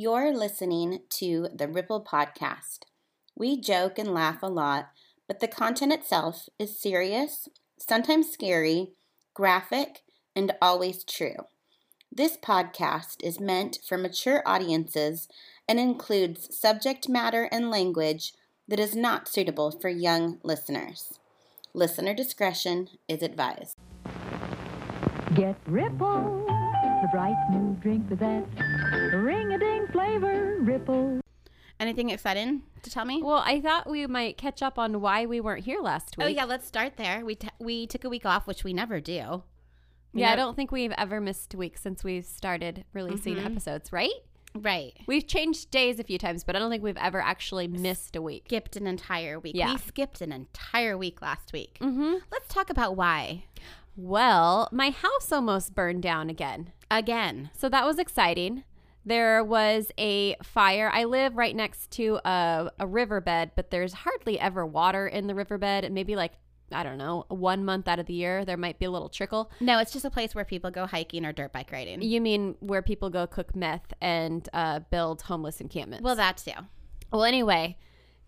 You're listening to the Ripple Podcast. We joke and laugh a lot, but the content itself is serious, sometimes scary, graphic, and always true. This podcast is meant for mature audiences and includes subject matter and language that is not suitable for young listeners. Listener discretion is advised. Get Ripple, the bright new drink with that ring-a-ding flavor. Ripple. Anything exciting to tell me? Well, I thought we might catch up on why we weren't here last week. Oh yeah, let's start there. We t- we took a week off, which we never do. We Yeah, I don't think we've ever missed a week since we've started releasing Mhm. episodes, right? Right. We've changed days a few times, but I don't think we've ever actually missed a week. Skipped an entire week. Yeah. We skipped an entire week last week. Mm-hmm. Let's talk about why. Well, my house almost burned down again. Again. So that was exciting. There was a fire. I live right next to a, a riverbed, but there's hardly ever water in the riverbed. Maybe like, I don't know, one month out of the year, there might be a little trickle. No, it's just a place where people go hiking or dirt bike riding. You mean where people go cook meth and uh, build homeless encampments? Well, that too. Well, anyway,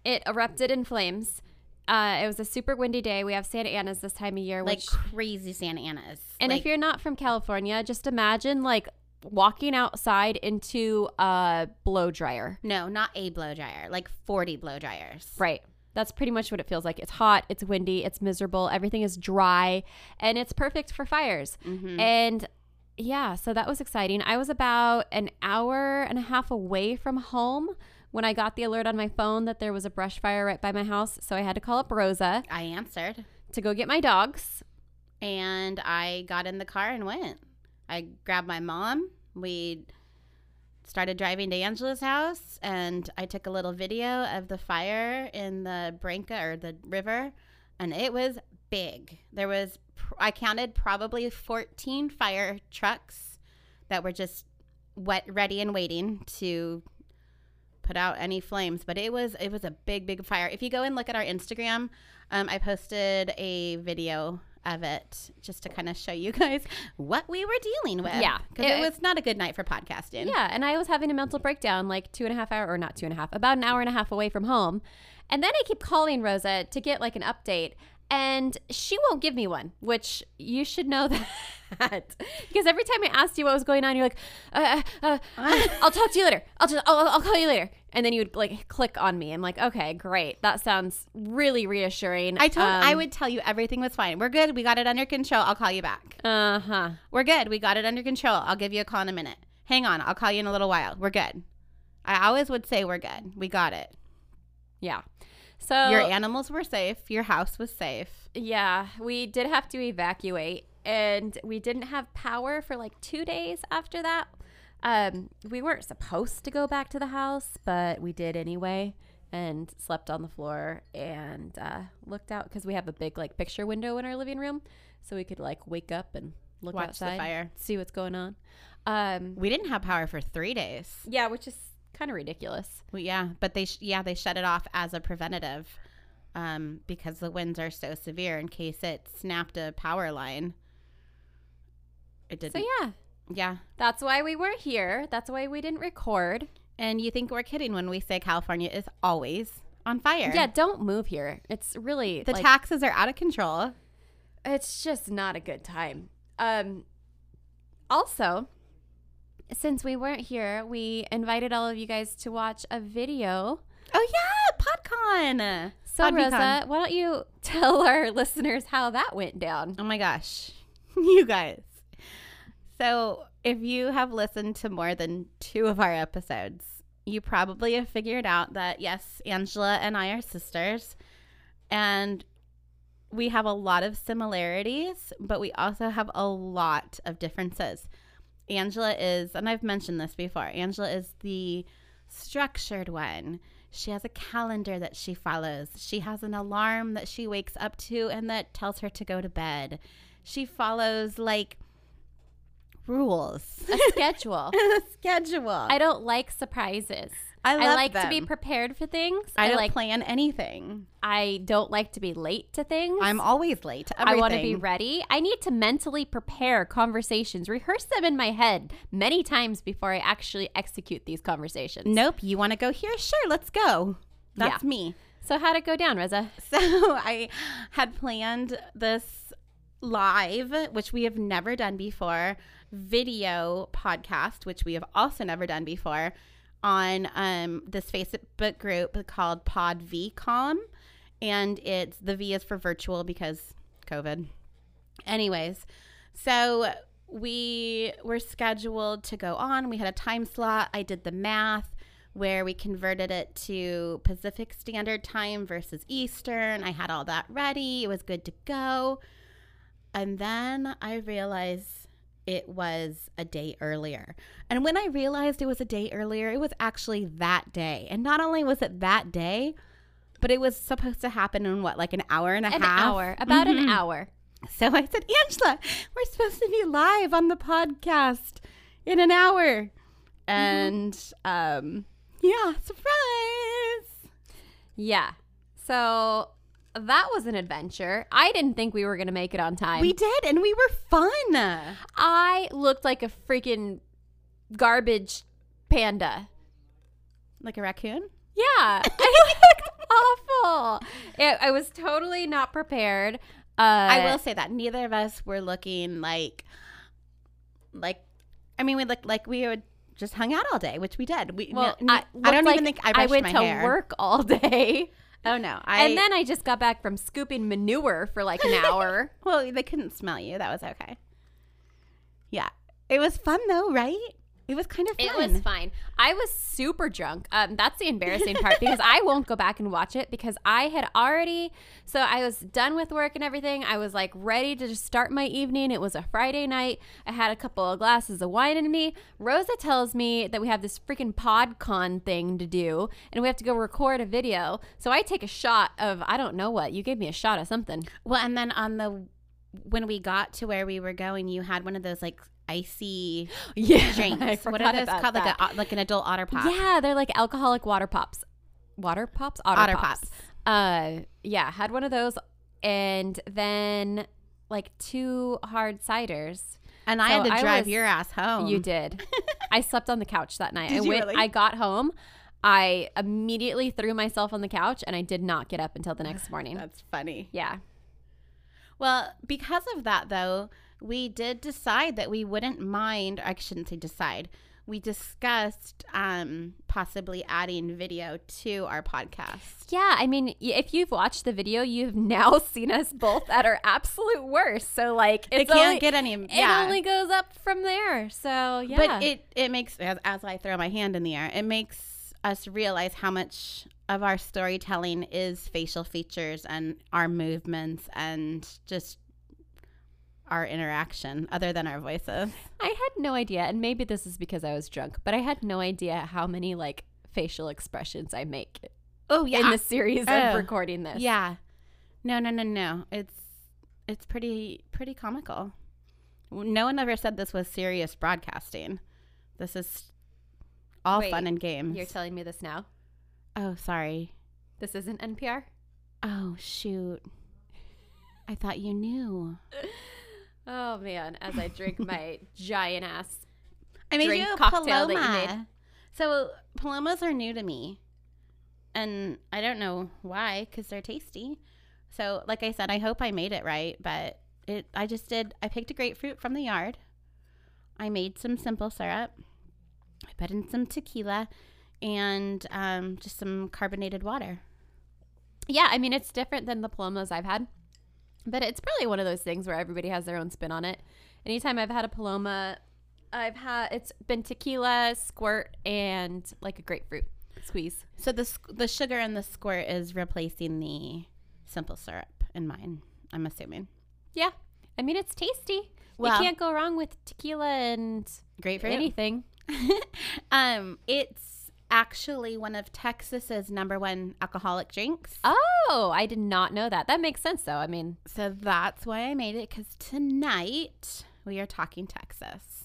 it erupted in flames. Uh, it was a super windy day. We have Santa Ana's this time of year, Like which, crazy Santa Ana's. and like, if you're not from California, just imagine like walking outside into a blow dryer. no, not a blow dryer, like 40 blow dryers. Right. That's pretty much what it feels like. It's hot, it's windy, it's miserable, everything is dry, and it's perfect for fires. Mhm. And yeah, so that was exciting. I was about an hour and a half away from home when I got the alert on my phone that there was a brush fire right by my house. So I had to call up Rosa I answered to go get my dogs. and I got in the car and went. I grabbed my mom. We started driving to Angela's house and I took a little video of the fire in the barranca or the river and it was big. There was pr- I counted probably 14 fire trucks that were just wet ready and waiting to put out any flames but it was it was a big big fire if you go and look at our instagram um, i posted a video of it just to kind of show you guys what we were dealing with Yeah. because it, It- was not a good night for podcasting Yeah, and I was having a mental breakdown like two and a half hour or not two and a half, about an hour and a half away from home. And then I keep calling Rosa to get like an update. And she won't give me one, which you should know that. because every time I asked you what was going on, you're like, uh, uh, uh, I'll talk to you later. I'll just, I'll, I'll call you later. And then you would like click on me. I'm like, okay, great. That sounds really reassuring. i told i Um, would tell you everything was fine we're good we got it under control i'll call you back Uh huh. we're good we got it under control i'll give you a call in a minute hang on i'll call you in a little while we're good i always would say we're good we got it Yeah. So your animals were safe your house was safe Yeah, we did have to evacuate, and we didn't have power for like two days after that. Um, we weren't supposed to go back to the house, but we did anyway, and slept on the floor and uh, looked out because we have a big like picture window in our living room, so we could like wake up and look Watch the outside, fire. see what's going on. Um, we didn't have power for three days yeah, which is kind of ridiculous. Well, yeah, but they sh- yeah they shut it off as a preventative, um, because the winds are so severe in case it snapped a power line. It didn't. So yeah, yeah, that's why we weren't here. That's why we didn't record. and you think we're kidding when we say California is always on fire? Yeah, don't move here. It's really the like, taxes are out of control. it's just not a good time. Um, also, since we weren't here, we invited all of you guys to watch a video. Oh yeah, PodCon. So. Rosa, why don't you tell our listeners how that went down? Oh my gosh, you guys. So, if you have listened to more than two of our episodes, you probably have figured out that yes, Angela and I are sisters, and we have a lot of similarities, but we also have a lot of differences. Angela is, and I've mentioned this before, Angela is the structured one. She has a calendar that she follows. She has an alarm that she wakes up to and that tells her to go to bed. She follows like rules, A schedule. a schedule. I don't like surprises. I I like to be prepared for things. I don't like plan anything. I don't like to be late to things. I'm always late. I want to be ready. I need to mentally prepare conversations, rehearse them in my head many times before I actually execute these conversations. Nope. You want to go here? Sure, let's go. That's Yeah. me. So how'd it go down, Rosa? So I had planned this live, which we have never done before, video podcast, which we have also never done before, on um, this Facebook group called PodVCon. And it's the V is for virtual because COVID. Anyways, so we were scheduled to go on. We had a time slot. I did the math where we converted it to Pacific Standard Time versus Eastern. I had all that ready. It was good to go. And then I realized it was a day earlier. And when I realized it was a day earlier, it was actually that day. And not only was it that day, but it was supposed to happen in what, like an hour and a An half? hour, about an Mhm. hour. So I said, Angela, we're supposed to be live on the podcast in an hour. And um, yeah, surprise. Yeah. So that was an adventure. I didn't think we were going to make it on time. We did, and we were fun. I looked like a freaking garbage panda. Like a raccoon? Yeah, I looked awful. It, I was totally not prepared. Uh, I will say that neither of us were looking like, like, I mean, we looked like we would just hung out all day, which we did. We, Well, n- I, I don't like even think I brushed went my to hair. work all day, Oh no, I and then I just got back from scooping manure for like an hour. well, they couldn't smell you. That was okay. Yeah, it was fun though, right? It was kind of fun. It was fine. I was super drunk. Um, that's the embarrassing part because I won't go back and watch it because I had already. So I was done with work and everything. I was like ready to just start my evening. It was a Friday night. I had a couple of glasses of wine in me. Rosa tells me that we have this freaking PodCon thing to do and we have to go record a video. So I take a shot of I don't know what. You gave me a shot of something. Well, and then on the when we got to where we were going, you had one of those like icy Yeah, drinks. What are those called? that. Like a like an adult otter pop. Yeah, they're like alcoholic water pops. Water pops? Otter, Otter pops. pops. Uh yeah, had one of those and then like two hard ciders. And I So had to I drive was- your ass home. You did. I slept on the couch that night. Did I went really? I got home. I immediately threw myself on the couch and I did not get up until the next morning. That's funny. Yeah. Well, because of that, though, we did decide that we wouldn't mind. I shouldn't say decide. We discussed um, possibly adding video to our podcast. Yeah, I mean, if you've watched the video, you've now seen us both at our absolute worst. So like It can't only, get any. it yeah. only goes up from there. So yeah. But it it makes as, as I throw my hand in the air, it makes us realize how much of our storytelling is facial features and our movements and just our interaction other than our voices. I had no idea, and maybe this is because I was drunk, but I had no idea how many like facial expressions I make Oh yeah, in the series Oh. of recording this. Yeah. No, no, no, no. It's it's pretty pretty comical. No one ever said this was serious broadcasting. This is all Wait, fun and games. You're telling me this now? oh, sorry. This isn't NPR? Oh, shoot. I thought you knew. Oh man, as I drink my giant ass. I made you a cocktail that you paloma. So palomas are new to me, and I don't know why because they're tasty. So, like I said, I hope I made it right, but it. I just did. I picked a grapefruit from the yard. I made some simple syrup. I put in some tequila, and um, just some carbonated water. Yeah, I mean it's different than the palomas I've had. But it's probably one of those things where everybody has their own spin on it. Anytime I've had a paloma, I've had it's been tequila, squirt, and like a grapefruit squeeze. So the the sugar in the squirt is replacing the simple syrup in mine. I'm assuming Yeah. I mean it's tasty. Well- you can't go wrong with tequila and grapefruit. anything. um, it's actually one of Texas's number one alcoholic drinks. Oh, I did not know that. That makes sense though. I mean, So that's why I made it because tonight we are talking Texas.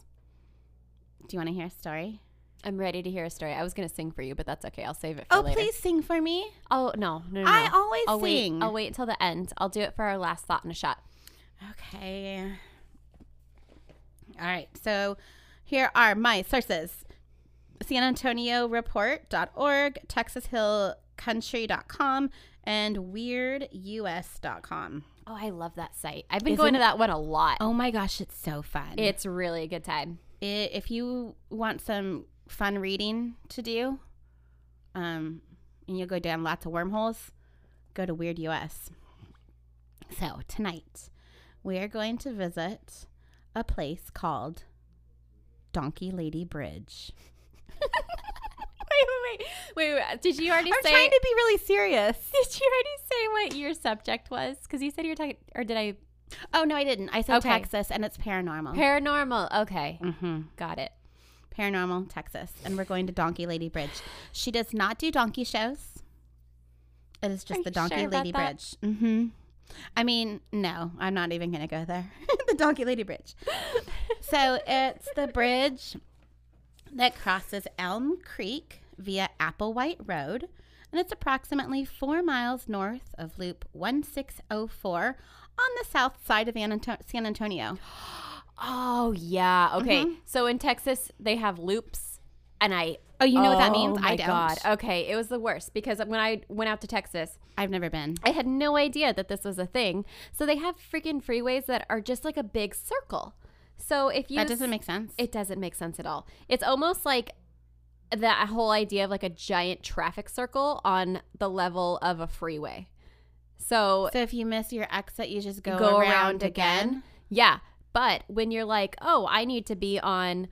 Do you want to hear a story? I'm ready to hear a story. I was gonna sing for you, but that's okay. I'll save it for you. Oh, later. please sing for me. Oh no, no, no. I always I'll sing. wait. I'll wait until the end. I'll do it for our last thought and a shot. Okay. All right. So here are my sources San Antonio Report.org, Texas Hill Country.com, and WeirdUS.com. Oh, I love that site. I've been Isn't going to that one a lot. Oh my gosh, it's so fun. It's really a good time. I if you want some fun reading to do, um, and you'll go down lots of wormholes, go to Weird US. So tonight, we are going to visit a place called Donkey Lady Bridge. Wait, wait. Did you already I'm say? trying to be really serious. did you already say what your subject was? Because you said you were talking, or did I? Oh no, I didn't. I said Okay. Texas, and it's paranormal. Paranormal. Okay, mm-hmm. got it. Paranormal Texas, and we're going to Donkey Lady Bridge. She does not do donkey shows. It is just Are the Donkey sure Lady? Bridge. Mm-hmm. I mean, no, I'm not even gonna go there. the Donkey Lady Bridge. so it's the bridge that crosses Elm Creek via Applewhite Road, and it's approximately four miles north of Loop 1604 on the south side of Anto- San Antonio. Oh yeah. Okay. Mhm. So in Texas they have loops, and I. Oh, you know what that means? Oh my I don't. god. Okay, it was the worst because when I went out to Texas, I've never been. I had no idea that this was a thing. So they have freaking freeways that are just like a big circle. So if you That doesn't make sense. it doesn't make sense at all. It's almost like that whole idea of like a giant traffic circle on the level of a freeway. So so if you miss your exit, you just go, go around, around again. again. Yeah, but when you're like, "Oh, I need to be on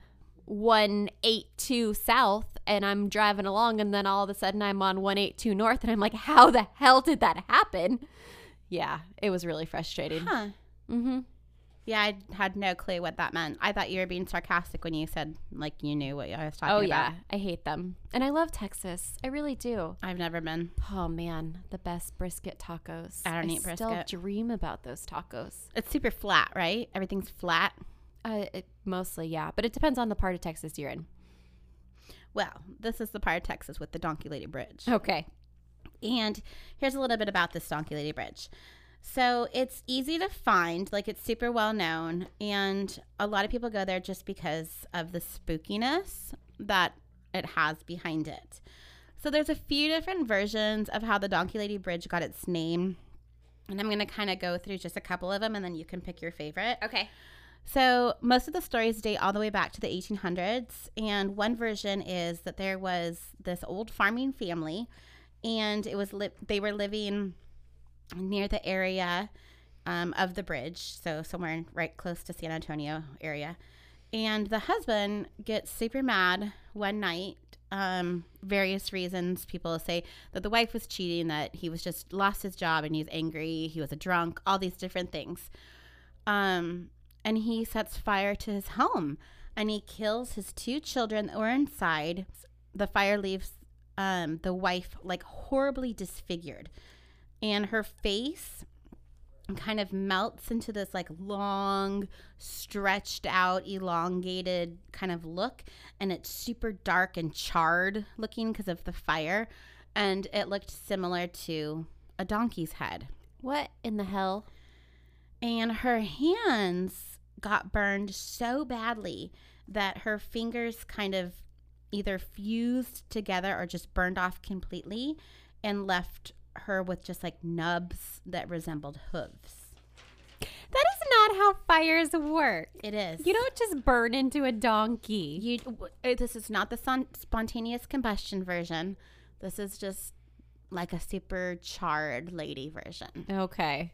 182 south and I'm driving along and then all of a sudden I'm on 182 north and I'm like, "How the hell did that happen?" Yeah, it was really frustrating. Huh. Mhm. Yeah, I had no clue what that meant. I thought you were being sarcastic when you said like you knew what I was talking Oh about. yeah, I hate them. And I love Texas. I really do. I've never been. Oh man, the best brisket tacos. I don't eat brisket. Still dream about those tacos. It's super flat, right? Everything's flat. Uh, it, mostly, yeah, but it depends on the part of Texas you're in. Well, this is the part of Texas with the Donkey Lady Bridge. Okay. And here's a little bit about this Donkey Lady Bridge. So it's easy to find, like it's super well known, and a lot of people go there just because of the spookiness that it has behind it. So there's a few different versions of how the Donkey Lady Bridge got its name. And I'm going to kind of go through just a couple of them and then you can pick your favorite. Okay. So most of the stories date all the way back to the 1800s, and one version is that there was this old farming family, and it was li- they were living near the area um, of the bridge, so somewhere right close to San Antonio area, and the husband gets super mad one night. Um, various reasons people say that the wife was cheating, that he was just lost his job and he's angry, he was a drunk, all these different things. Um, and he sets fire to his home and he kills his two children that were inside. The fire leaves um, the wife like horribly disfigured, and her face kind of melts into this like long, stretched out, elongated kind of look, and it's super dark and charred looking because of the fire, and it looked similar to a donkey's head What in the hell? and her hands got burned so badly that her fingers kind of either fused together or just burned off completely and left her with just like nubs that resembled hooves. That is not how fires work. It is. You don't just burn into a donkey. You. w- uh, This is not the son- spontaneous combustion version. This is just like a super charred lady version. Okay.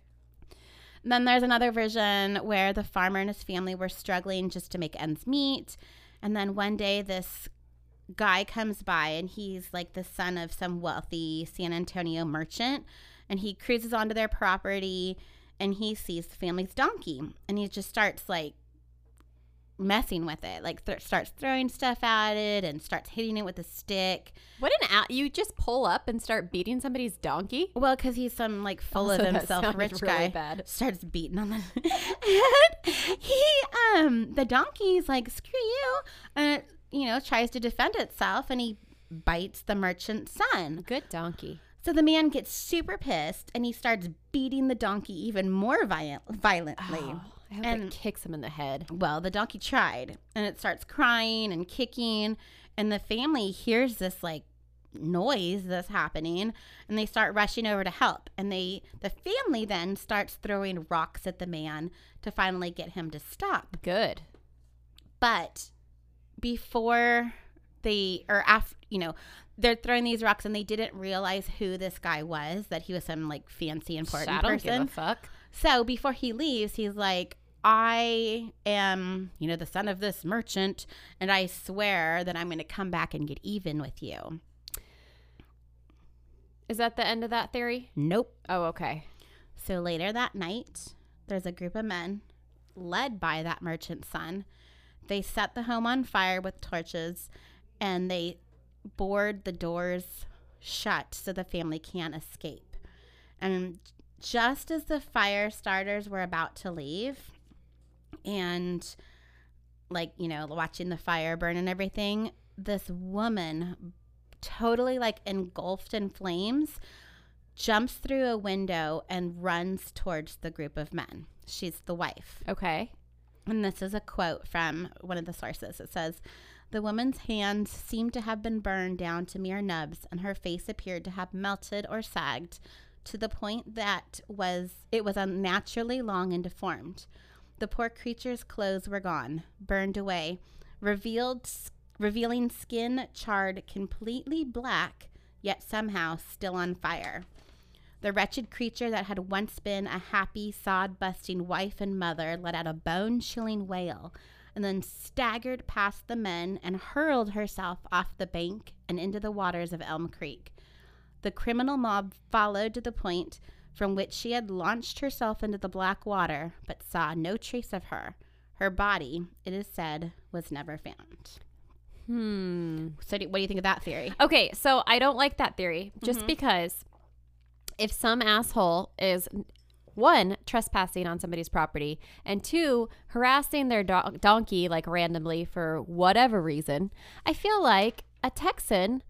Then there's another version where the farmer and his family were struggling just to make ends meet. And then one day, this guy comes by and he's like the son of some wealthy San Antonio merchant. And he cruises onto their property and he sees the family's donkey. And he just starts like messing with it, like th- starts throwing stuff at it and starts hitting it with a stick. What an out! You just pull up and start beating somebody's donkey. Well, because he's some like full Also, of himself rich really guy. bad. Starts beating on the and he um the donkey's like screw you and it you know tries to defend itself and he bites the merchant's son. Good donkey. So the man gets super pissed and he starts beating the donkey even more violent, violently. Oh, And- kicks him in the head. Well, the donkey tried and it starts crying and kicking and the family hears this like noise that's happening and they start rushing over to help and they the family then starts throwing rocks at the man to finally get him to stop. Good. But before they or after, you know, they're throwing these rocks and they didn't realize who this guy was, that he was some like fancy important I don't person. give a fuck. So before he leaves, he's like, I am, you know, the son of this merchant, and I swear that I'm going to come back and get even with you. Is that the end of that theory? Nope. Oh, okay. So later that night, there's a group of men led by that merchant's son. They set the home on fire with torches and they board the doors shut so the family can't escape. And just as the fire starters were about to leave and like, you know, watching the fire burn and everything, this woman totally like engulfed in flames jumps through a window and runs towards the group of men. She's the wife. Okay. And this is a quote from one of the sources. It says, The woman's hands seemed to have been burned down to mere nubs, and her face appeared to have melted or sagged to the point that was it was unnaturally long and deformed. The poor creature's clothes were gone, burned away, revealed revealing skin charred completely black, yet somehow still on fire. The wretched creature that had once been a happy, sod busting wife and mother let out a bone chilling wail and then staggered past the men and hurled herself off the bank and into the waters of Elm Creek. The criminal mob followed to the point from which she had launched herself into the black water, but saw no trace of her. Her body, it is said, was never found. Hmm. So, do, what do you think of that theory? Okay, so I don't like that theory Mm-hmm. just because if some asshole is one trespassing on somebody's property and two harassing their do- donkey like randomly for whatever reason, I feel like a Texan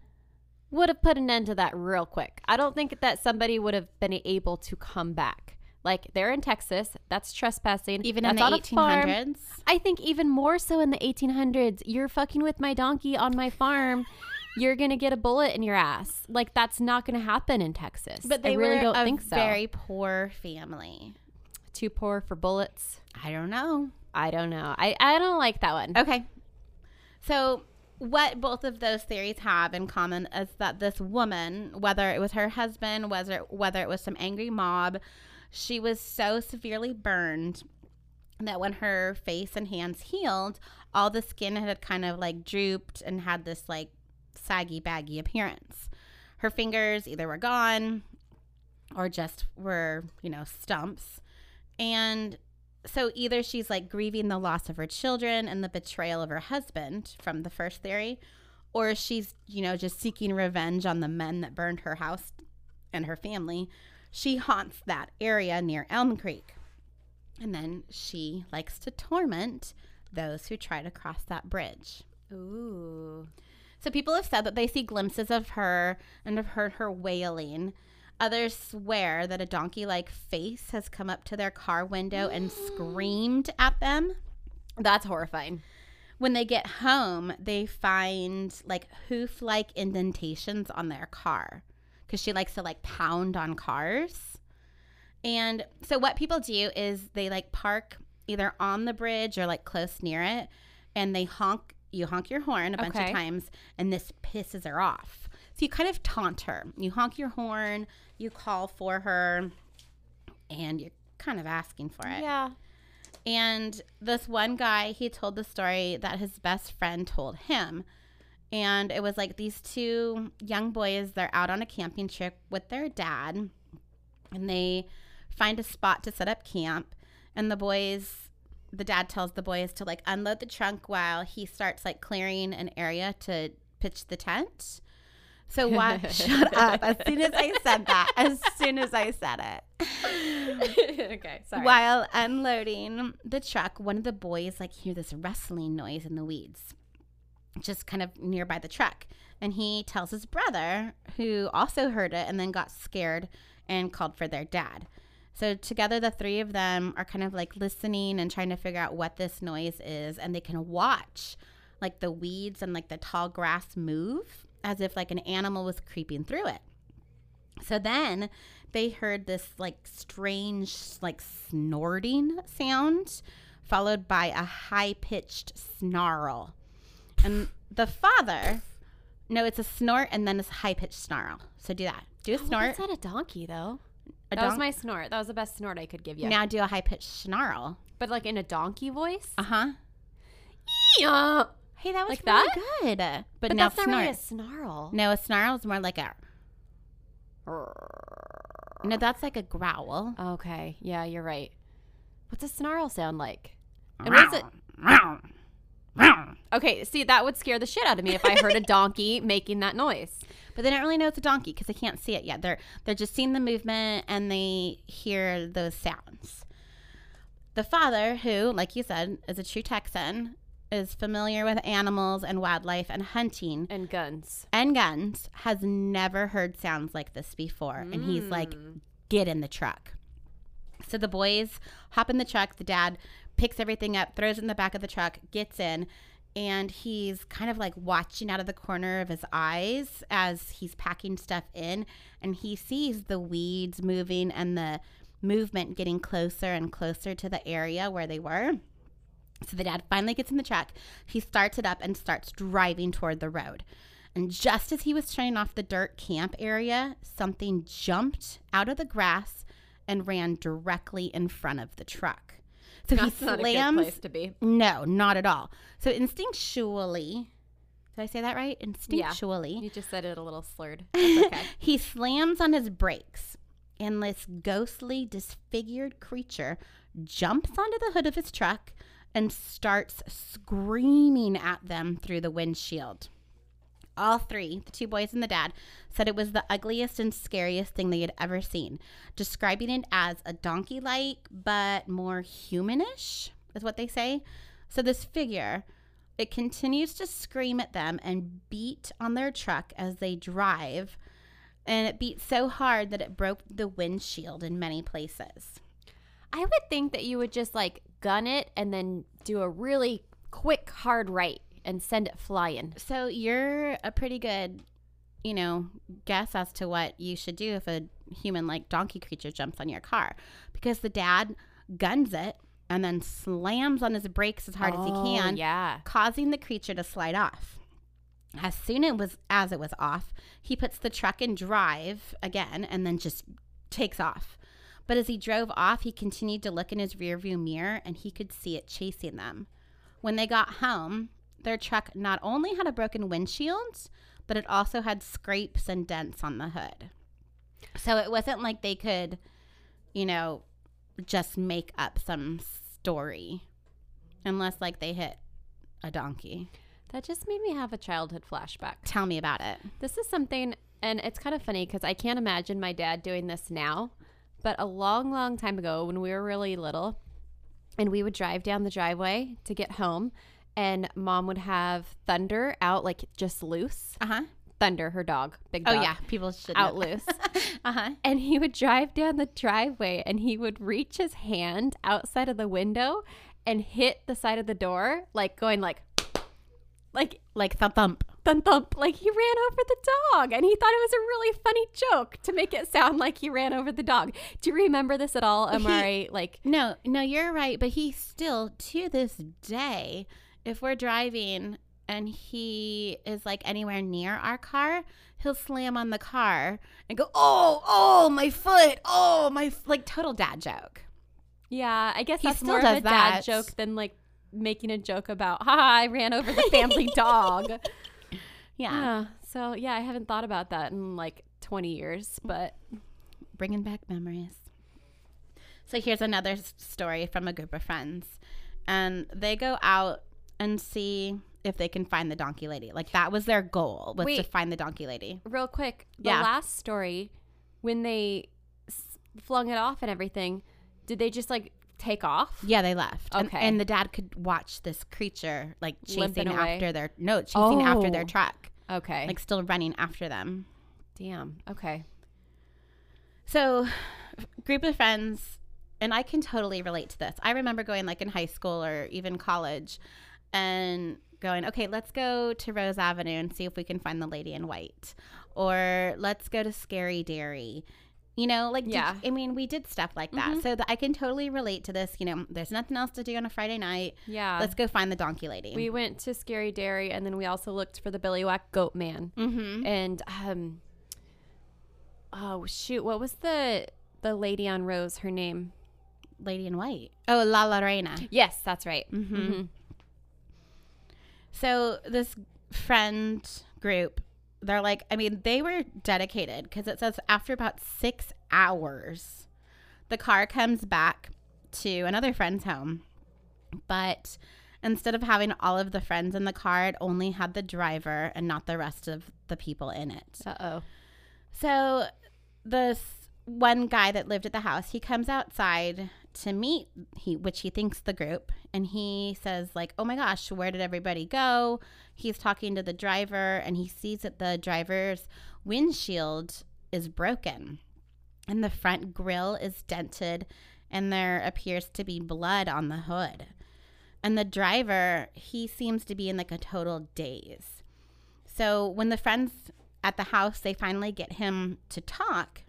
would have put an end to that real quick. I don't think that somebody would have been able to come back. Like they're in Texas, that's trespassing. Even in That's the on farm. 1800s? I think even more so in the 1800s. You're fucking with my donkey on my farm. You're gonna get a bullet in your ass. Like that's not gonna happen in Texas. But they I really don't think so. very poor family. Too poor for bullets. I don't know. I don't know. I I don't like that one. Okay. So, what both of those theories have in common is that this woman, whether it was her husband, whether whether it was some angry mob, she was so severely burned that when her face and hands healed, all the skin had kind of like drooped and had this like saggy baggy appearance. Her fingers either were gone or just were, you know, stumps. And so either she's like grieving the loss of her children and the betrayal of her husband from the first theory, or she's, you know, just seeking revenge on the men that burned her house and her family. She haunts that area near Elm Creek. And then she likes to torment those who try to cross that bridge. Ooh. So people have said that they see glimpses of her and have heard her wailing. Others swear that a donkey like face has come up to their car window and screamed at them. That's horrifying. When they get home, they find like hoof like indentations on their car because she likes to like pound on cars. And so, what people do is they like park either on the bridge or like close near it and they honk, you honk your horn a bunch Okay. of times, and this pisses her off. So, you kind of taunt her. You honk your horn, you call for her, and you're kind of asking for it. Yeah. And this one guy, he told the story that his best friend told him. And it was like these two young boys, they're out on a camping trip with their dad. And they find a spot to set up camp. And the boys the dad tells the boys to like unload the trunk while he starts like clearing an area to pitch the tent. So while shut up as soon as I said that, as soon as I said it. okay, sorry. While unloading the truck, one of the boys like hear this rustling noise in the weeds, just kind of nearby the truck. And he tells his brother, who also heard it and then got scared and called for their dad. So together, the three of them are kind of like listening and trying to figure out what this noise is, and they can watch like the weeds and like the tall grass move as if like an animal was creeping through it. So then they heard this like strange, like snorting sound, followed by a high pitched snarl. And the father, no, it's a snort and then it's high pitched snarl. So do that. Do a Oh, snort. That's not a donkey though. A that was my snort. That was the best snort I could give you. Now do a high pitched snarl. but like in a donkey voice. Uh huh. yeah. Hey, that was Like really that? good. But, But now that's not snort. really a snarl. no, a snarl is more like a. No, that's like a growl. Okay. Yeah, you're right. What's a snarl sound like? And what is it? Okay, see, that would scare the shit out of me if I heard a donkey making that noise. But they don't really know it's a donkey because they can't see it yet. They're they're just seeing the movement and they hear those sounds. The father, who, like you said, is a true Texan, is familiar with animals and wildlife and hunting And guns. and guns, has never heard sounds like this before. And he's like, mm. get in the truck. So the boys hop in the truck. The dad picks everything up, throws it in the back of the truck, gets in, and he's kind of like watching out of the corner of his eyes as he's packing stuff in. And he sees the weeds moving and the movement getting closer and closer to the area where they were. So the dad finally gets in the truck. He starts it up and starts driving toward the road. And just as he was turning off the dirt camp area, something jumped out of the grass and ran directly in front of the truck. So That's he not a good slams. place to be. No, not at all. So instinctually, did I say that right? Instinctually, You just said it a little slurred. That's okay. he slams on his brakes, and this ghostly, disfigured creature jumps onto the hood of his truck and starts screaming at them through the windshield. All three, the two boys and the dad, said it was the ugliest and scariest thing they had ever seen, describing it as a donkey like but more humanish, is what they say. So, this figure, it continues to scream at them and beat on their truck as they drive, and it beat so hard that it broke the windshield in many places. I would think that you would just like gun it and then do a really quick hard right and send it flying. So you're a pretty good, you know, guess as to what you should do if a human like donkey creature jumps on your car. Because the dad guns it and then slams on his brakes as hard as he oh, can, Oh, Yeah. causing the creature to slide off. As soon it was as it was off, he puts the truck in drive again and then just takes off. But as he drove off, he continued to look in his rearview mirror and he could see it chasing them. When they got home, their truck not only had a broken windshield, but it also had scrapes and dents on the hood. So it wasn't like they could, you know, just make up some story unless like they hit a donkey. That just made me have a childhood flashback. Tell me about it. This is something, and it's kind of funny because I can't imagine my dad doing this now. But a long, long time ago, when we were really little, and we would drive down the driveway to get home, and mom would have Thunder out, like just loose. Uh huh. Thunder, her dog, big Oh yeah, people should out know loose. uh huh. and he would drive down the driveway and he would reach his hand outside of the window and hit the side of the door, like going like, like Like thump thump. thump thump, like he ran over the dog. And he thought it was a really funny joke to make it sound like he ran over the dog. Do you remember this at all, Amari? like, No, no, you're right. But he still, to this day, if we're driving and he is like anywhere near our car, he'll slam on the car and go, "Oh, oh, my foot! Oh, my!" F-, like total dad joke. yeah, I guess He that's more of a dad joke than like making a joke about, ha, I ran over the family dog. Yeah, Yeah. So yeah, I haven't thought about that in like 20 years, but bringing back memories. So here's another story from a group of friends. and they go out and see if they can find the donkey lady. Like that was their goal was to find the donkey lady. Real quick, the Yeah. last story, when they s- flung it off and everything, did they just like take off? Yeah, they left. Okay. And, the dad could watch this creature like chasing after their no, chasing after their Oh. truck. Okay. Like still running after them. damn. Okay. So, group of friends, and I can totally relate to this. I remember going like in high school or even college and going, okay, let's go to Rose Avenue and see if we can find the lady in white. Or let's go to Scary Dairy. You know, like, did- Yeah. I mean, we did stuff like that. Mhm. So that I can totally relate to this. You know, there's nothing else to do on a Friday night. Yeah. Let's go find the donkey lady. we went to Scary Dairy and then we also looked for the Billiwhack Goat Man. mm-hmm. And um oh shoot, what was the the lady on Rose her name? Lady in white. Oh, La La Reina. Yes, that's right. Mhm. So this friend group, they're like, I mean, they were dedicated because it says after about six hours, the car comes back to another friend's home. But instead of having all of the friends in the car, it only had the driver and not the rest of the people in it. Uh-oh. So this one guy that lived at the house, he comes outside to meet he which he thinks the group and he says like, "Oh my gosh, where did everybody go?" He's talking to the driver and he sees that the driver's windshield is broken and the front grill is dented and there appears to be blood on the hood. And the driver, he seems to be in like a total daze. So when the friends at the house they finally get him to talk,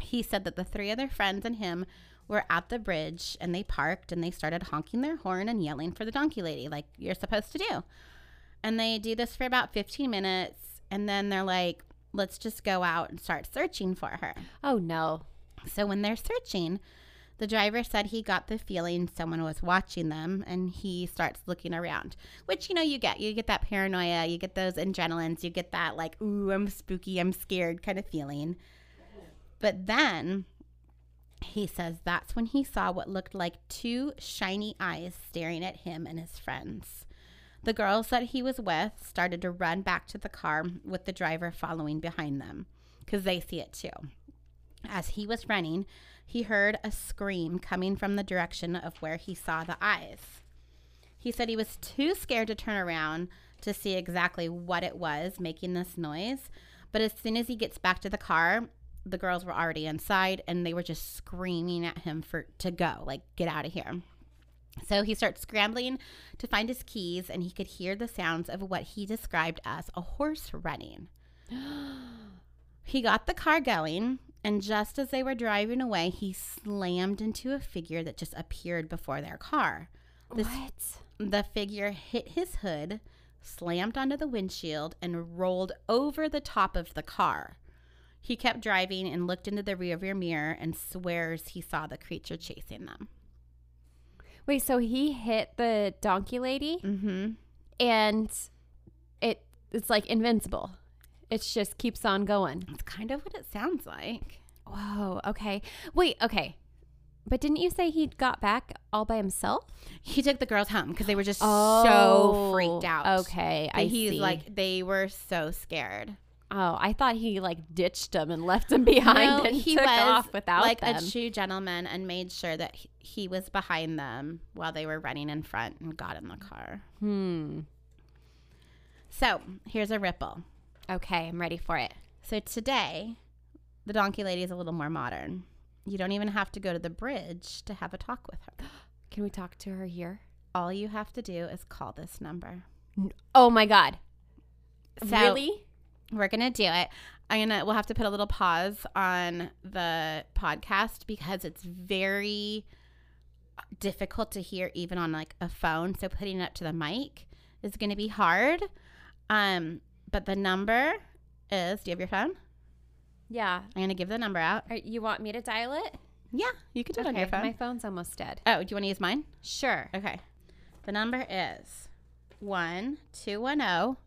he said that the three other friends and him were at the bridge and they parked and they started honking their horn and yelling for the donkey lady like you're supposed to do. And they do this for about 15 minutes and then they're like let's just go out and start searching for her. Oh no. So when they're searching, the driver said he got the feeling someone was watching them and he starts looking around, which you know you get. You get that paranoia, you get those adrenalines, you get that like, ooh, I'm spooky, I'm scared kind of feeling. But then he says that's when he saw what looked like two shiny eyes staring at him and his friends. The girls that he was with started to run back to the car with the driver following behind them because they see it too. As he was running, he heard a scream coming from the direction of where he saw the eyes. He said he was too scared to turn around to see exactly what it was making this noise, but as soon as he gets back to the car, the girls were already inside and they were just screaming at him for to go, like get out of here. So he starts scrambling to find his keys and he could hear the sounds of what he described as a horse running. He got the car going, and just as they were driving away, he slammed into a figure that just appeared before their car. This, what? The figure hit his hood, slammed onto the windshield, and rolled over the top of the car. He kept driving and looked into the rearview mirror and swears he saw the creature chasing them. Wait, so he hit the donkey lady Mm-hmm. and it it's like invincible. It just keeps on going. It's kind of what it sounds like. Whoa, okay. Wait, okay. But didn't you say he got back all by himself? He took the girls home because they were just so Oh, freaked out. Okay, I he's see. like they were so scared. Oh, I thought he like ditched them and left them behind No, and he took off without like them. a true gentleman and made sure that he, he was behind them while they were running in front and got in the car. hmm. So here's a ripple. Okay, I'm ready for it. So today, the donkey lady is a little more modern. You don't even have to go to the bridge to have a talk with her. Can we talk to her here? All you have to do is call this number. Oh my god. So- really? We're gonna do it. I'm gonna. We'll have to put a little pause on the podcast because it's very difficult to hear even on like a phone. So putting it up to the mic is gonna be hard. Um, but the number is. Do you have your phone? Yeah. I'm gonna give the number out. Are, you want me to dial it? Yeah, you can do it on your phone. My phone's almost dead. oh, do you want to use mine? Sure. Okay. The number is one two one zero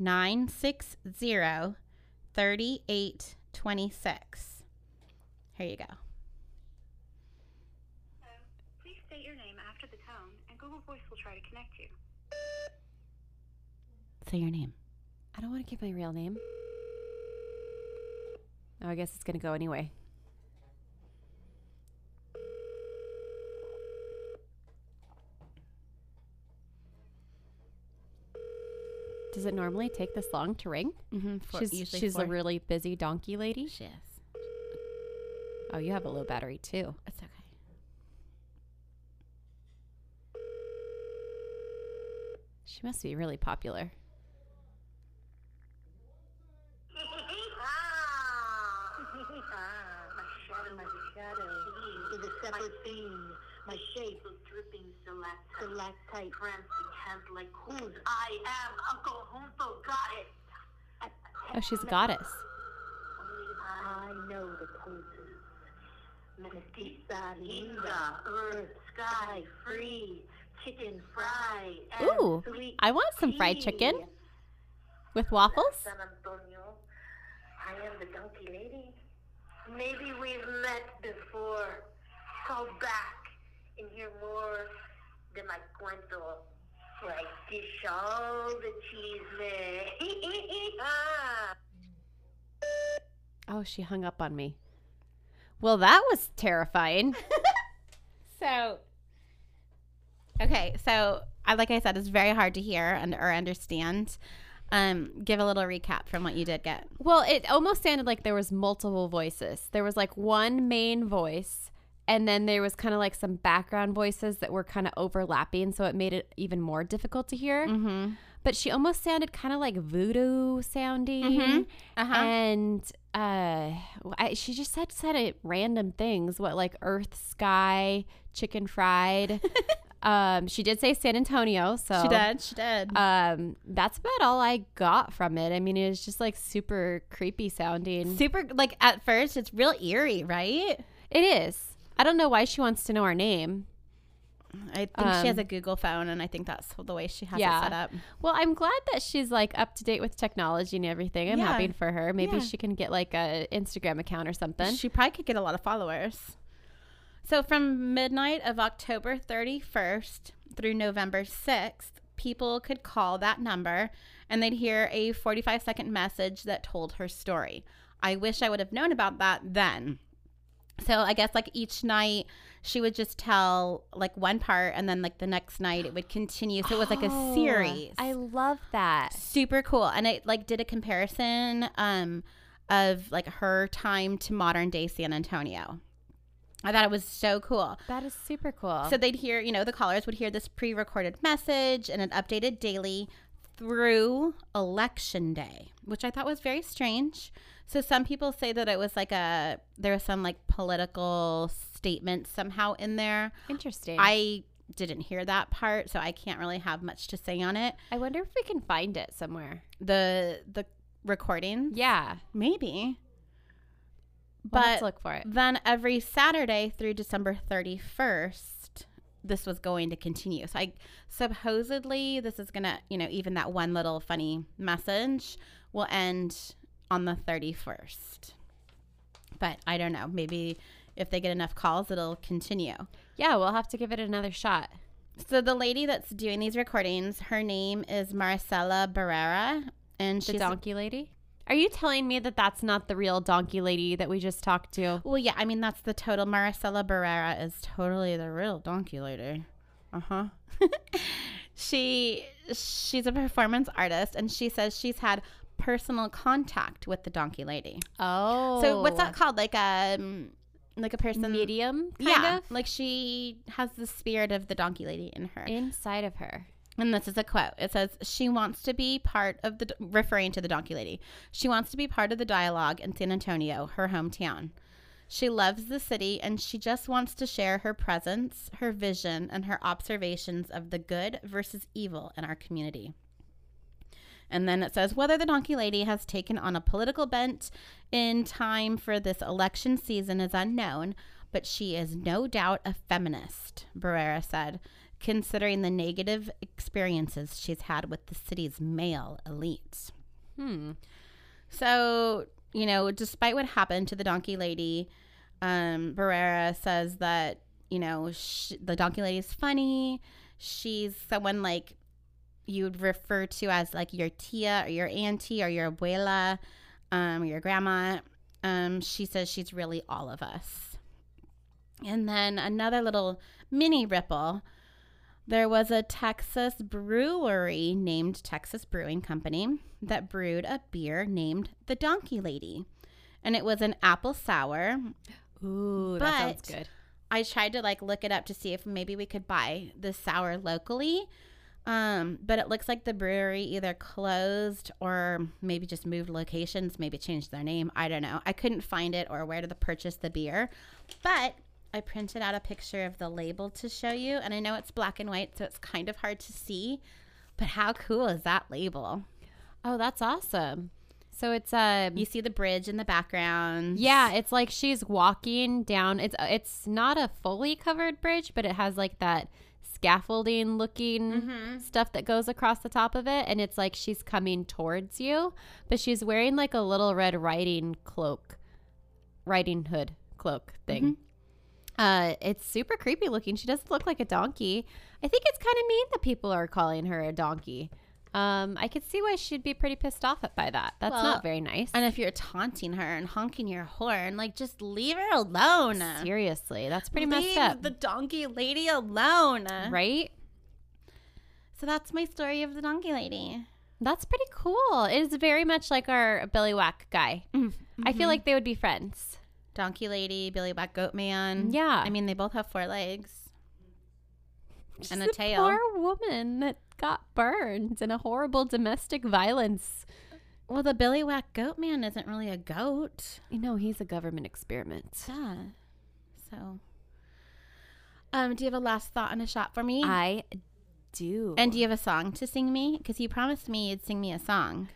nine six zero thirty eight twenty six. Here you go. Please state your name after the tone, voice will try to connect you. Say your name. I don't want to give my real name. Oh, I guess it's going to go anyway. Does it normally take this long to ring? Mm-hmm. she's she's a really busy donkey lady. She is. Oh, you have a low battery too. It's okay. She must be really popular. my shadow, my shadow. Is a separate thing. My shape of dripping Stalactite. Prancing hands like whose I am. Uncle Humpo got it. Oh, she's a goddess. I know the poses. Mestiza, linda, earth, sky, free, chicken fry, Ooh, I want some fried chicken with waffles. San Antonio, I am the donkey lady. Maybe we've met before. Call back and hear more than my cuento. Where I dish all the cheese Ah. Oh, she hung up on me. Well, that was terrifying. So, okay, so I like I said, it's very hard to hear and or understand. Um, give a little recap from what you did get. Well, it almost sounded like there was multiple voices. There was like one main voice, and then there was kind of like some background voices that were kind of overlapping, so it made it even more difficult to hear. Mm-hmm. But she almost sounded kind of like voodoo sounding, Mhm. Uh-huh. and uh, I, she just said said it random things. What like Earth, sky, chicken fried. um, she did say San Antonio, so she did. She did. um that's about all i got from it i mean it was just like super creepy sounding Super. Like at first, it's real eerie, right? it is i don't know why she wants to know our name I think she has Um, a Google phone, and I think that's the way she has Yeah. it set up. well i'm glad that she's like up to date with technology and everything i'm Yeah. happy for her maybe Yeah. she can get like a instagram account or something She probably could get a lot of followers. So from midnight of October 31st through November 6th, people could call that number and they'd hear a 45 second message that told her story. I wish I would have known about that then. So I guess like each night she would just tell like one part and then like the next night it would continue. So it was like a Oh, series. i love that. Super cool. And it like did a comparison um of like her time to modern day san antonio. I thought it was so cool. That is super cool. So they'd hear you know the callers would hear this pre-recorded message and it updated daily through election day which i thought was very strange so some people say that it was like a there was some like political statement somehow in there. Interesting. I didn't hear that part so i can't really have much to say on it. I wonder if we can find it somewhere. The the recording? yeah. Maybe. But let's look for it. then every saturday through december 31st this was going to continue. So i supposedly this is gonna you know even that one little funny message will end on the 31st but i don't know maybe if they get enough calls it'll continue yeah we'll have to give it another shot so the lady that's doing these recordings her name is marcela barrera and the she's donkey lady are you telling me that that's not the real donkey lady that we just talked to Well, yeah, I mean that's the total. Maricela Barrera is totally the real donkey lady. Uh huh. she she's a performance artist, and she says she's had personal contact with the donkey lady. oh So what's that oh. called? Like a like a person. medium kind yeah, of like she has the spirit of the donkey lady in her. inside of her And this is a quote. It says, She wants to be part of the, referring to the donkey lady, she wants to be part of the dialogue in San Antonio, her hometown. She loves the city and she just wants to share her presence, her vision, and her observations of the good versus evil in our community. And then it says whether the donkey lady has taken on a political bent in time for this election season is unknown, but she is no doubt a feminist, Barrera said, considering the negative experiences she's had with the city's male elite. hmm So, you know, despite what happened to the donkey lady, um, Barrera says that, you know, sh- the donkey lady is funny. she's someone like you would refer to as like your tia or your auntie or your abuela, um, your grandma. Um, she says she's really all of us. And then another little mini ripple. There was a Texas brewery named Texas Brewing Company that brewed a beer named the Donkey Lady. And it was an apple sour. Ooh, that sounds good. I tried to like look it up to see if maybe we could buy the sour locally. Um, but it looks like the brewery either closed or maybe just moved locations, maybe changed their name. I don't know. I couldn't find it or where to purchase the beer. But I printed out a picture of the label to show you. And I know it's black and white, so it's kind of hard to see. But how cool is that label? Oh, that's awesome. So it's um You see the bridge in the background. yeah, it's like she's walking down. It's it's not a fully covered bridge, but it has like that scaffolding looking Mm-hmm. stuff that goes across the top of it and it's like she's coming towards you, but she's wearing like a little red riding cloak. Riding hood cloak thing. Uh it's super creepy looking. She doesn't look like a donkey. I think it's kind of mean that people are calling her a donkey. Um, I could see why she'd be pretty pissed off at by that. That's Well, not very nice. And if you're taunting her and honking your horn, like just leave her alone. Seriously, that's pretty messed Leave up. the donkey lady alone. right? So that's my story of the donkey lady. That's pretty cool. It is very much like our Billiwhack guy. I feel like they would be friends. Donkey lady, Billiwhack Goat Man. Yeah. I mean, they both have four legs. And a She's tail. Poor woman that got burned in a horrible domestic violence. Well, the Billiwhack Goat Man isn't really a goat. You know, he's a government experiment. Yeah. So, um, do you have a last thought and a shot for me? I do. and do you have a song to sing me? Because you promised me you'd sing me a song.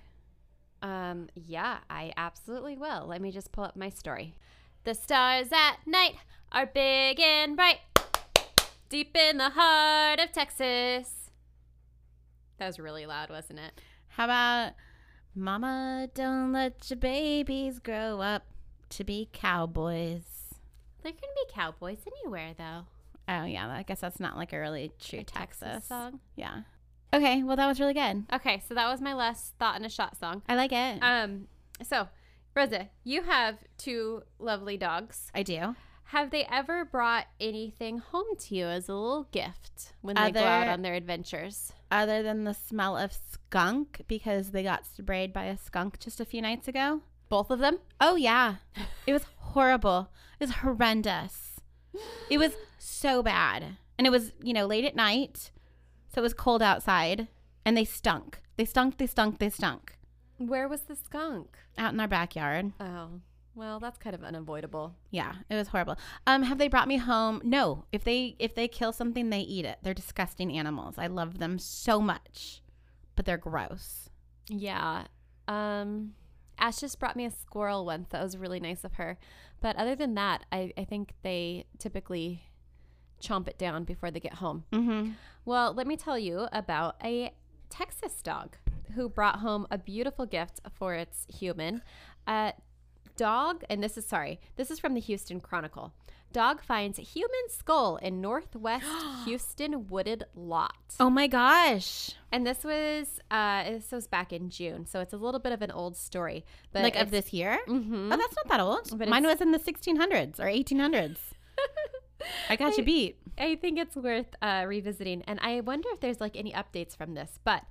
Um, yeah, I absolutely will. Let me just pull up my story. The stars at night are big and bright, deep in the heart of Texas. That was really loud, wasn't it? How about Mama, don't let your babies grow up to be cowboys? There can be cowboys anywhere, though. Oh, yeah. I guess that's not like a really true Texas. song. Yeah. Okay. Well, that was really good. Okay, so that was my last thought in a shot song. I like it. Um, so Rosa, you have two lovely dogs. I do. Have they ever brought anything home to you as a little gift when they go out on their adventures? Other than the smell of skunk because they got sprayed by a skunk just a few nights ago. Both of them? Oh, yeah. It was horrible. It was horrendous. It was so bad. And it was, you know, late at night. So it was cold outside. And they stunk. They stunk, they stunk, they stunk. Where was the skunk? Out in our backyard. Oh, well, that's kind of unavoidable. Yeah, it was horrible. Um, have they brought me home? No. If they if they kill something, they eat it. They're disgusting animals. I love them so much, but they're gross. Yeah. Um, Ash just brought me a squirrel once. That was really nice of her. But other than that, I, I think they typically chomp it down before they get home. Mm-hmm. Well, let me tell you about a Texas dog who brought home a beautiful gift for its human. A dog, and this is sorry, this is from the Houston Chronicle. Dog finds human skull in Northwest Houston wooded lot. Oh my gosh! And this was uh this was back in June, so it's a little bit of an old story. But like of this year? Mhm. Oh, that's not that old. But Mine was in the 1600s or 1800s. I got you beat. I think it's worth uh, revisiting. And I wonder if there's like any updates from this. But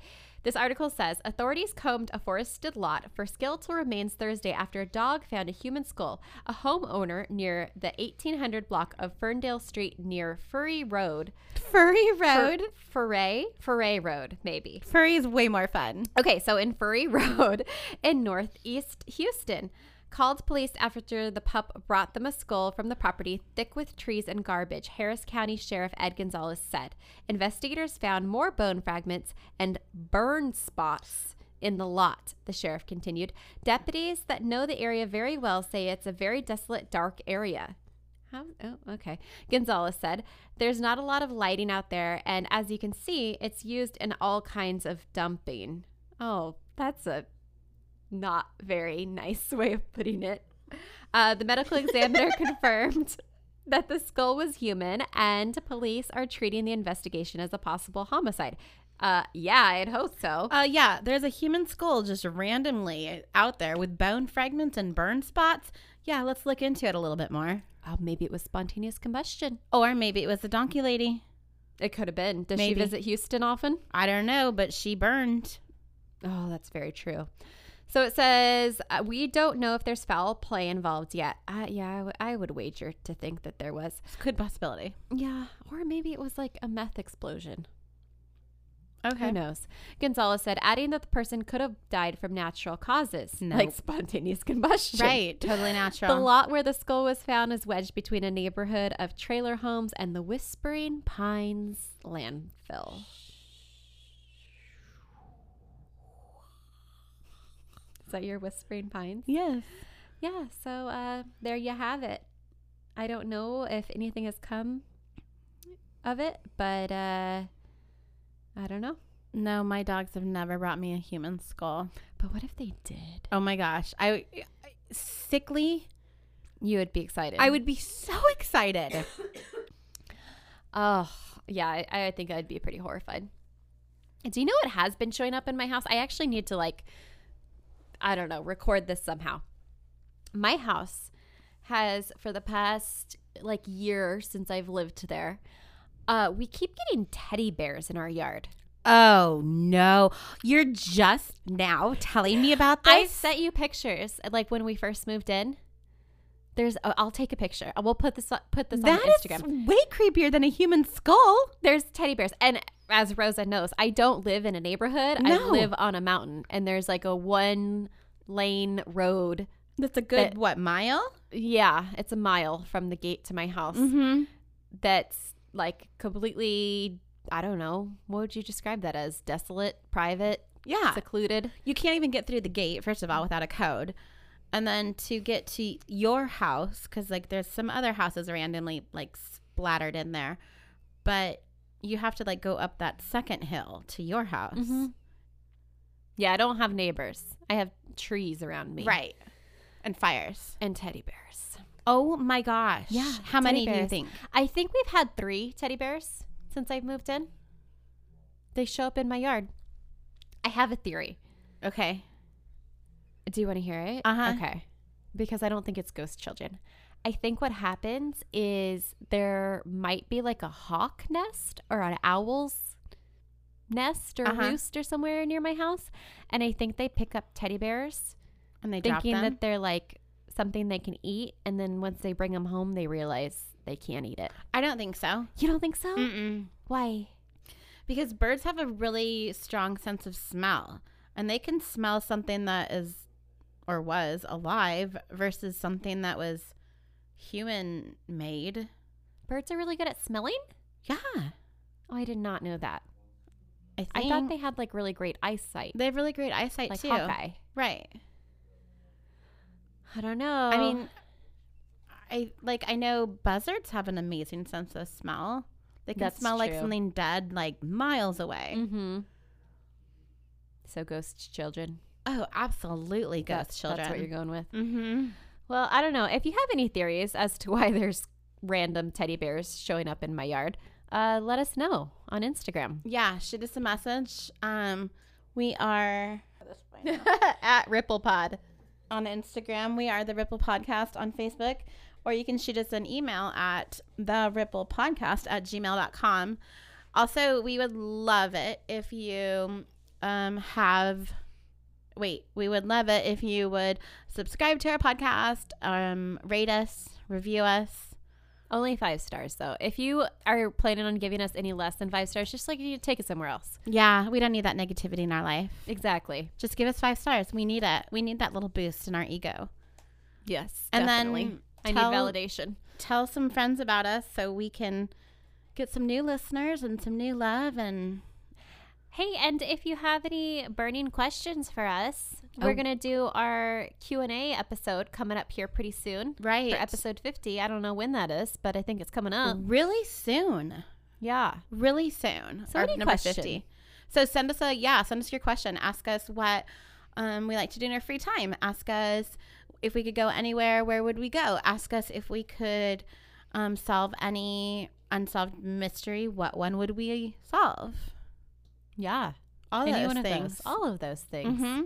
this article says authorities combed a forested lot for skeletal remains Thursday after a dog found a human skull. A homeowner near the 1800 block of Ferndale Street near Furry Road. Furry Road. Fur- Foray? Foray Road, maybe. Furry is way more fun. Okay, so in Furry Road in Northeast Houston, called police after the pup brought them a skull from the property thick with trees and garbage, Harris County Sheriff Ed Gonzalez said. Investigators found more bone fragments and burn spots in the lot, the sheriff continued. Deputies that know the area very well say it's a very desolate, dark area. How? Oh, okay. Gonzalez said, There's not a lot of lighting out there, and as you can see, it's used in all kinds of dumping. Oh, that's a not very nice way of putting it. Uh, the medical examiner confirmed that the skull was human and police are treating the investigation as a possible homicide. Uh, yeah, I'd hope so. Uh, yeah, there's a human skull just randomly out there with bone fragments and burn spots. Yeah, let's look into it a little bit more. Oh, maybe it was spontaneous combustion. Or maybe it was the donkey lady. It could have been. Does Maybe. she visit Houston often? I don't know, but she burned. Oh, that's very true. So it says, uh, we don't know if there's foul play involved yet. Uh, yeah, I, w- I would wager to think that there was. a Good possibility. Yeah, or maybe it was like a meth explosion. Okay. Who knows? Gonzalez said, adding that the person could have died from natural causes, Nope. like spontaneous combustion. Right. Totally natural. The lot where the skull was found is wedged between a neighborhood of trailer homes and the Whispering Pines landfill. That your Whispering Pines? yes. Yeah, so uh, there you have it. I don't know if anything has come of it, but uh, I don't know. No, my dogs have never brought me a human skull. But what if they did? Oh my gosh. I sickly. You would be excited. I would be so excited. Oh, yeah, I, I think I'd be pretty horrified. Do you know what has been showing up in my house? I actually need to, like, I don't know, record this somehow. My house has, for the past, like, year since I've lived there, uh, we keep getting teddy bears in our yard. oh no. You're just now telling me about this? I sent you pictures, like, when we first moved in. There's, oh, I'll take a picture. We'll put this, put this That on is Instagram. way creepier than a human skull. There's teddy bears. And as Rosa knows, I don't live in a neighborhood. I live on a mountain and there's like a one lane road. That's a good That- what mile? Yeah, it's a mile from the gate to my house. Mm-hmm. That's like completely I don't know. What would you describe that as? Desolate, private, Yeah. secluded? you can't even get through the gate first of all without a code and then to get to your house because like there's some other houses randomly like splattered in there but you have to like go up that second hill to your house Mhm. Yeah, I don't have neighbors. I have trees around me. right and fires And teddy bears. oh my gosh Yeah, how many teddy do you bears. think I think we've had three teddy bears since I've moved in. They show up in my yard. I have a theory. okay Do you want to hear it? Uh-huh. Okay. Because I don't think it's ghost children. I think what happens is there might be like a hawk nest or an owl's nest or Uh-huh. roost or somewhere near my house. And I think they pick up teddy bears and they drop thinking them that they're like something they can eat. And then once they bring them home, they realize they can't eat it. i don't think so You don't think so? Mm-mm. Why? because birds have a really strong sense of smell and they can smell something that is or was alive versus something that was human made Birds are really good at smelling? yeah Oh, I did not know that. i, I thought they had like really great eyesight. they have really great eyesight Like too Hawkeye. right I don't know. i mean i like i know buzzards have an amazing sense of smell they can That's smell like something dead like miles away Mm-hmm. So ghost children. oh absolutely ghost That's, children That's what you're going with. mm-hmm Well, I don't know. If you have any theories as to why there's random teddy bears showing up in my yard, uh, let us know on Instagram. yeah shoot us a message um we are at ripple pod on instagram we are the ripple podcast on facebook or you can shoot us an email at the ripple podcast at gmail.com also we would love it if you um have wait we would love it if you would subscribe to our podcast um rate us review us Only five stars, though. If you are planning on giving us any less than five stars, just like you take it somewhere else. yeah we don't need that negativity in our life Exactly. just give us five stars. We need it. We need that little boost in our ego. Yes. And definitely. then I need validation. Tell some friends about us so we can get some new listeners and some new love. And Hey, and if you have any burning questions for us, we're Oh. gonna do our Q and A episode coming up here pretty soon right, for episode fifty. I don't know when that is, but I think it's coming up. really soon, Yeah. really soon. So Our any number question. So send us a yeah. Send us your question. Ask us what um, we like to do in our free time. Ask us if we could go anywhere. Where would we go? Ask us if we could um, solve any unsolved mystery, what one would we solve? Yeah. All Any those things. those. All of those things. hmm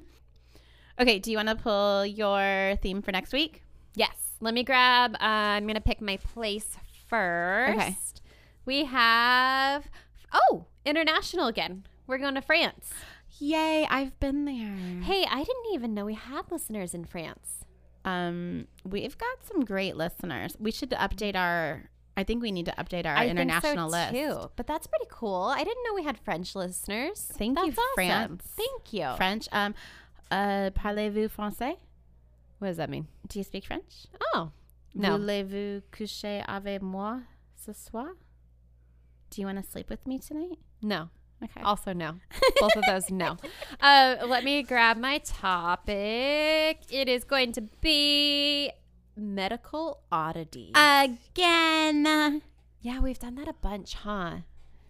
Okay, do you want to pull your theme for next week? Yes. Let me grab. Uh, I'm gonna pick my place first. Okay. We have. Oh, international again. We're going to France. Yay, I've been there. Hey, I didn't even know we had listeners in France. Um, we've got some great listeners. We should update our. I think we need to update our I international think so list. too. But that's pretty cool. I didn't know we had French listeners. Thank you, That's awesome. France. Thank you. French. Um, uh, parlez-vous français? What does that mean? Do you speak French? Oh, no. Voulez-vous coucher avec moi ce soir? Do you want to sleep with me tonight? No. Okay. Also, no. Both of those, no. Uh, let me grab my topic. It is going to be medical oddities. Again. yeah, we've done that a bunch, huh?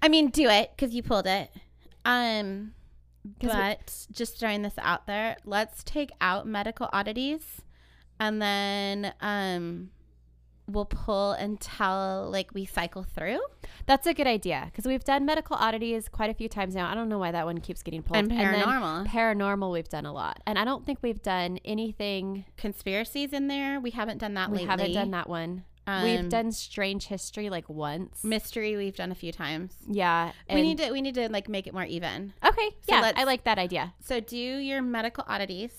I mean, do it because you pulled it. Um, 'Cause we- but just throwing this out there, let's take out medical oddities, and then um, we'll pull until like we cycle through. That's a good idea because we've done medical oddities quite a few times now. I don't know why that one keeps getting pulled. And then paranormal. paranormal, we've done a lot, and I don't think we've done anything. Conspiracies in there. We haven't done that We lately. haven't done that one. Um, we've done strange history like once. mystery. We've done a few times. yeah, we need to. We need to like make it more even. Okay, So yeah, I like that idea. So do your medical oddities.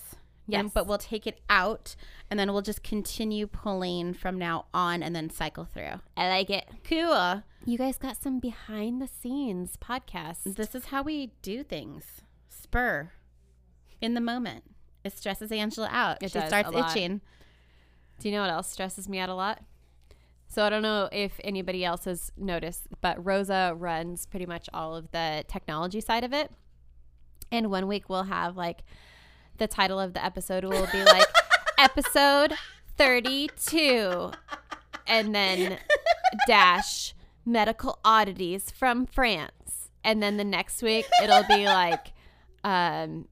Yes. and- but we'll take it out and then we'll just continue pulling from now on and then cycle through. I like it. Cool. You guys got some behind the scenes podcasts. This is how we do things. Spur. In the moment. It stresses Angela out. It she starts itching. Do you know what else stresses me out a lot? So I don't know if anybody else has noticed, but Rosa runs pretty much all of the technology side of it. And one week we'll have like the title of the episode will be like episode 32 and then dash medical oddities from France. And then the next week it'll be like um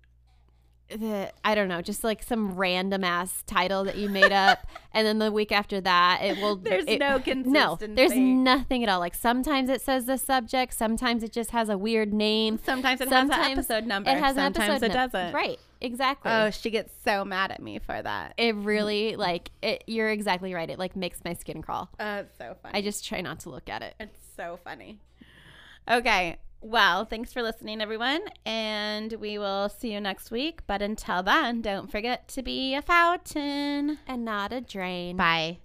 the I don't know, just like some random ass title that you made up, and then the week after that, it will. There's it- no No, there's nothing at all. Like sometimes it says the subject, sometimes it just has a weird name. Sometimes it has an Sometimes episode number. It has an Sometimes episode it doesn't. Right, exactly. Oh, she gets so mad at me for that. it really like it. You're exactly right. It like makes my skin crawl. Uh, it's so funny. I just try not to look at it. It's so funny. Okay. Well, thanks for listening, everyone. And we will see you next week. But until then, don't forget to be a fountain. And not a drain. Bye.